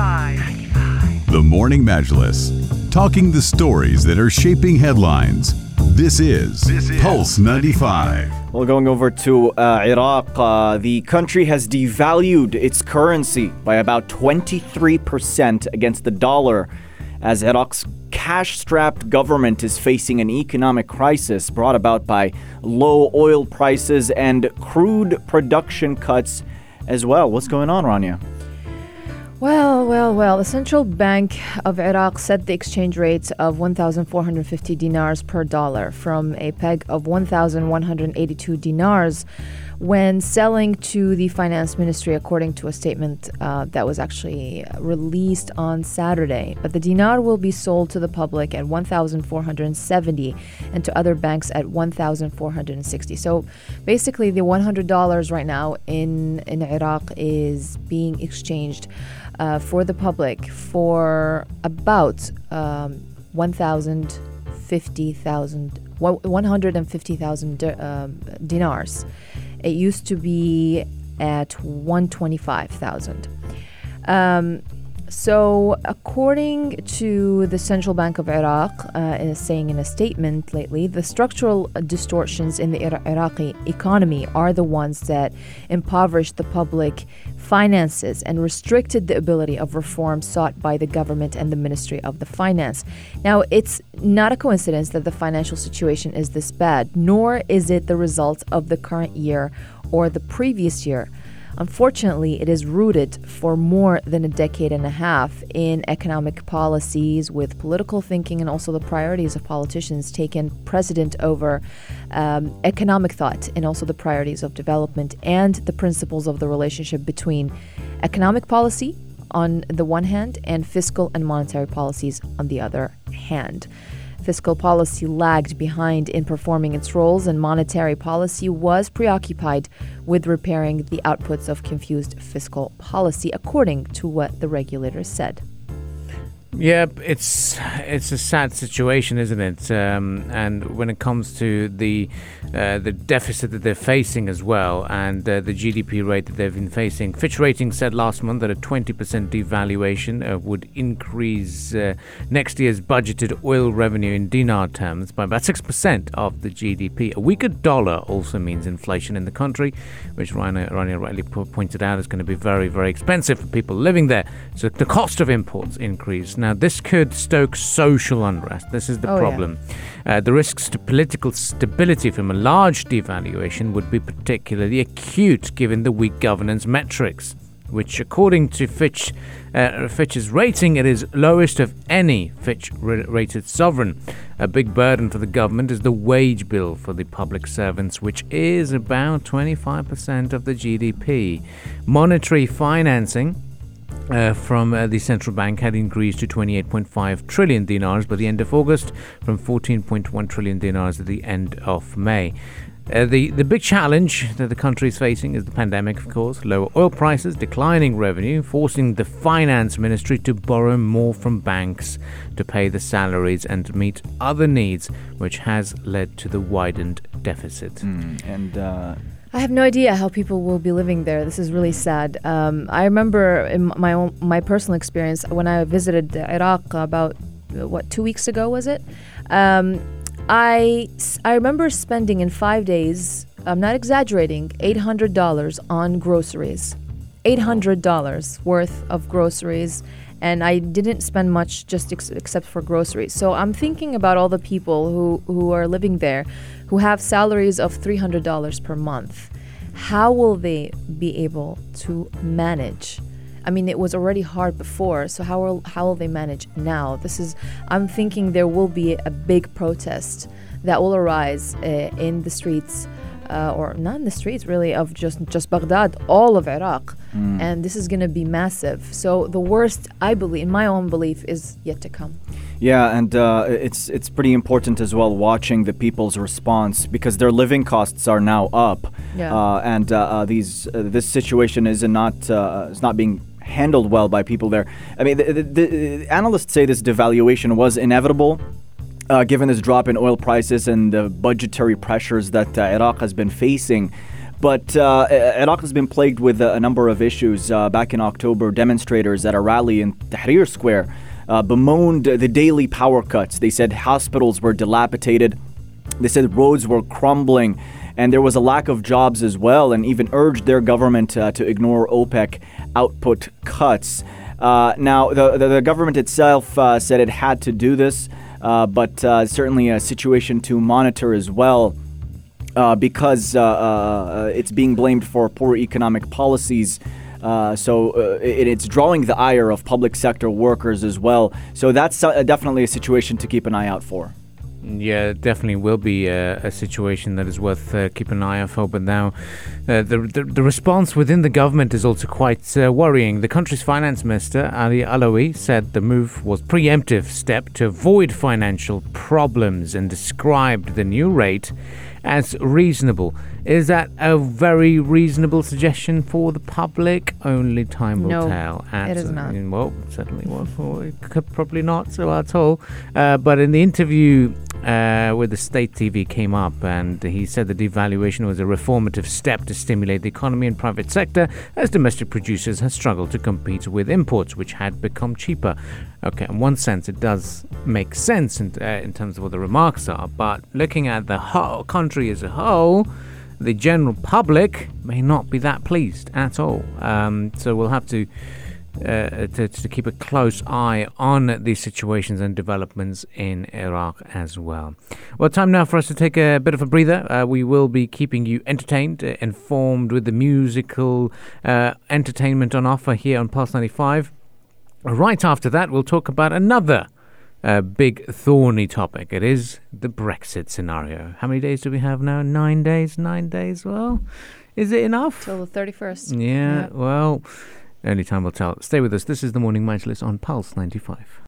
The Morning Majlis, talking the stories that are shaping headlines. This is, Pulse 95. Well, going over to uh, Iraq, uh, the country has devalued its currency by about 23% against the dollar as Iraq's cash strapped government is facing an economic crisis brought about by low oil prices and crude production cuts as well. What's going on, Rania? Well, well, well. The central bank of Iraq set the exchange rates of 1,450 dinars per dollar from a peg of 1,182 dinars when selling to the finance ministry, according to a statement uh, that was actually released on Saturday. But the dinar will be sold to the public at 1,470 and to other banks at 1,460. So basically, the $100 right now in, in Iraq is being exchanged uh, for the public for about um, 150,000 150,000 uh, dinars. It used to be at 125,000. Um, so, according to the Central Bank of Iraq, uh, is saying in a statement lately, the structural distortions in the Iraqi economy are the ones that impoverished the public finances and restricted the ability of reform sought by the government and the Ministry of the Finance. Now, it's not a coincidence that the financial situation is this bad, nor is it the result of the current year or the previous year. Unfortunately, it is rooted for more than a decade and a half in economic policies with political thinking and also the priorities of politicians taken precedent over um, economic thought and also the priorities of development and the principles of the relationship between economic policy on the one hand and fiscal and monetary policies on the other hand. Fiscal policy lagged behind in performing its roles, and monetary policy was preoccupied with repairing the outputs of confused fiscal policy, according to what the regulators said. Yeah, it's it's a sad situation, isn't it? Um, and when it comes to the uh, the deficit that they're facing as well, and uh, the GDP rate that they've been facing, Fitch Ratings said last month that a 20% devaluation uh, would increase uh, next year's budgeted oil revenue in dinar terms by about six percent of the GDP. A weaker dollar also means inflation in the country, which Rania, Rania rightly pointed out is going to be very very expensive for people living there. So the cost of imports increase. Now, this could stoke social unrest. This is the Oh, yeah. problem. Uh, the risks to political stability from a large devaluation would be particularly acute given the weak governance metrics, which, according to Fitch, uh, Fitch's rating, it is lowest of any Fitch rated sovereign. A big burden for the government is the wage bill for the public servants, which is about 25% of the GDP. Monetary financing uh, from uh, the central bank had increased to 28.5 trillion dinars by the end of August, from 14.1 trillion dinars at the end of May. Uh, the, the big challenge that the country is facing is the pandemic, of course, lower oil prices, declining revenue, forcing the finance ministry to borrow more from banks to pay the salaries and meet other needs, which has led to the widened deficit. And uh, I have no idea how people will be living there. This is really sad. Um, I remember in my own, my personal experience when I visited Iraq about uh, what two weeks ago was it? Um, I I remember spending in five days. I'm not exaggerating. Eight hundred dollars on groceries. Eight hundred dollars worth of groceries. And I didn't spend much just ex- except for groceries. So I'm thinking about all the people who, who are living there who have salaries of $300 per month. How will they be able to manage? I mean, it was already hard before, so how will, how will they manage now? This is, I'm thinking there will be a big protest that will arise uh, in the streets, uh, or not in the streets really, of just, just Baghdad, all of Iraq. And this is going to be massive. So the worst, I believe, in my own belief, is yet to come. Yeah, and uh, it's it's pretty important as well watching the people's response because their living costs are now up, Yeah. uh, and uh, uh, these uh, this situation is not uh, is not being handled well by people there. I mean, the, the, the analysts say this devaluation was inevitable. Uh, given this drop in oil prices and the budgetary pressures that uh, Iraq has been facing, But uh, Iraq has been plagued with a, number of issues. Uh, back in October, demonstrators at a rally in Tahrir Square uh, bemoaned the daily power cuts. They said hospitals were dilapidated. They said roads were crumbling and there was a lack of jobs as well, and even urged their government uh, to ignore OPEC output cuts. Uh, now, the, the, the, government itself uh, said it had to do this, Uh, but uh, certainly a situation to monitor as well. Uh, because uh, uh, it's being blamed for poor economic policies. so it, it's drawing the ire of public sector workers as well. So that's definitely a situation to keep an eye out for. Yeah, definitely will be a, a situation that is worth uh, keeping an eye out for. But now, uh, the, the, the response within the government is also quite uh, worrying. The country's finance minister Ali Alawi said the move was preemptive step to avoid financial problems and described the new rate as reasonable. Is that a very reasonable suggestion for the public? Only time will no, tell. At, it is not. Well, certainly well, it could probably not so at all. Uh, but in the interview uh, with the state TV came up, and he said the devaluation was a reformative step to stimulate the economy and private sector, as domestic producers have struggled to compete with imports, which had become cheaper. Okay, in one sense, it does make sense in, uh, in terms of what the remarks are, but looking at the whole country as a whole, the general public may not be that pleased at all. Um, so we'll have to uh, to, to, keep a close eye on these situations and developments in Iraq as well. Well, time now for us to take a bit of a breather. Uh, we will be keeping you entertained, uh, informed with the musical uh, entertainment on offer here on Pulse 95. Right after that, we'll talk about another uh, big thorny topic. It is the Brexit scenario. How many days do we have now? Nine days? Nine days? Well, is it enough? Till the 31st. Yeah, yeah. well. Only time will tell. Stay with us. This is the Morning Majlis on Pulse 95.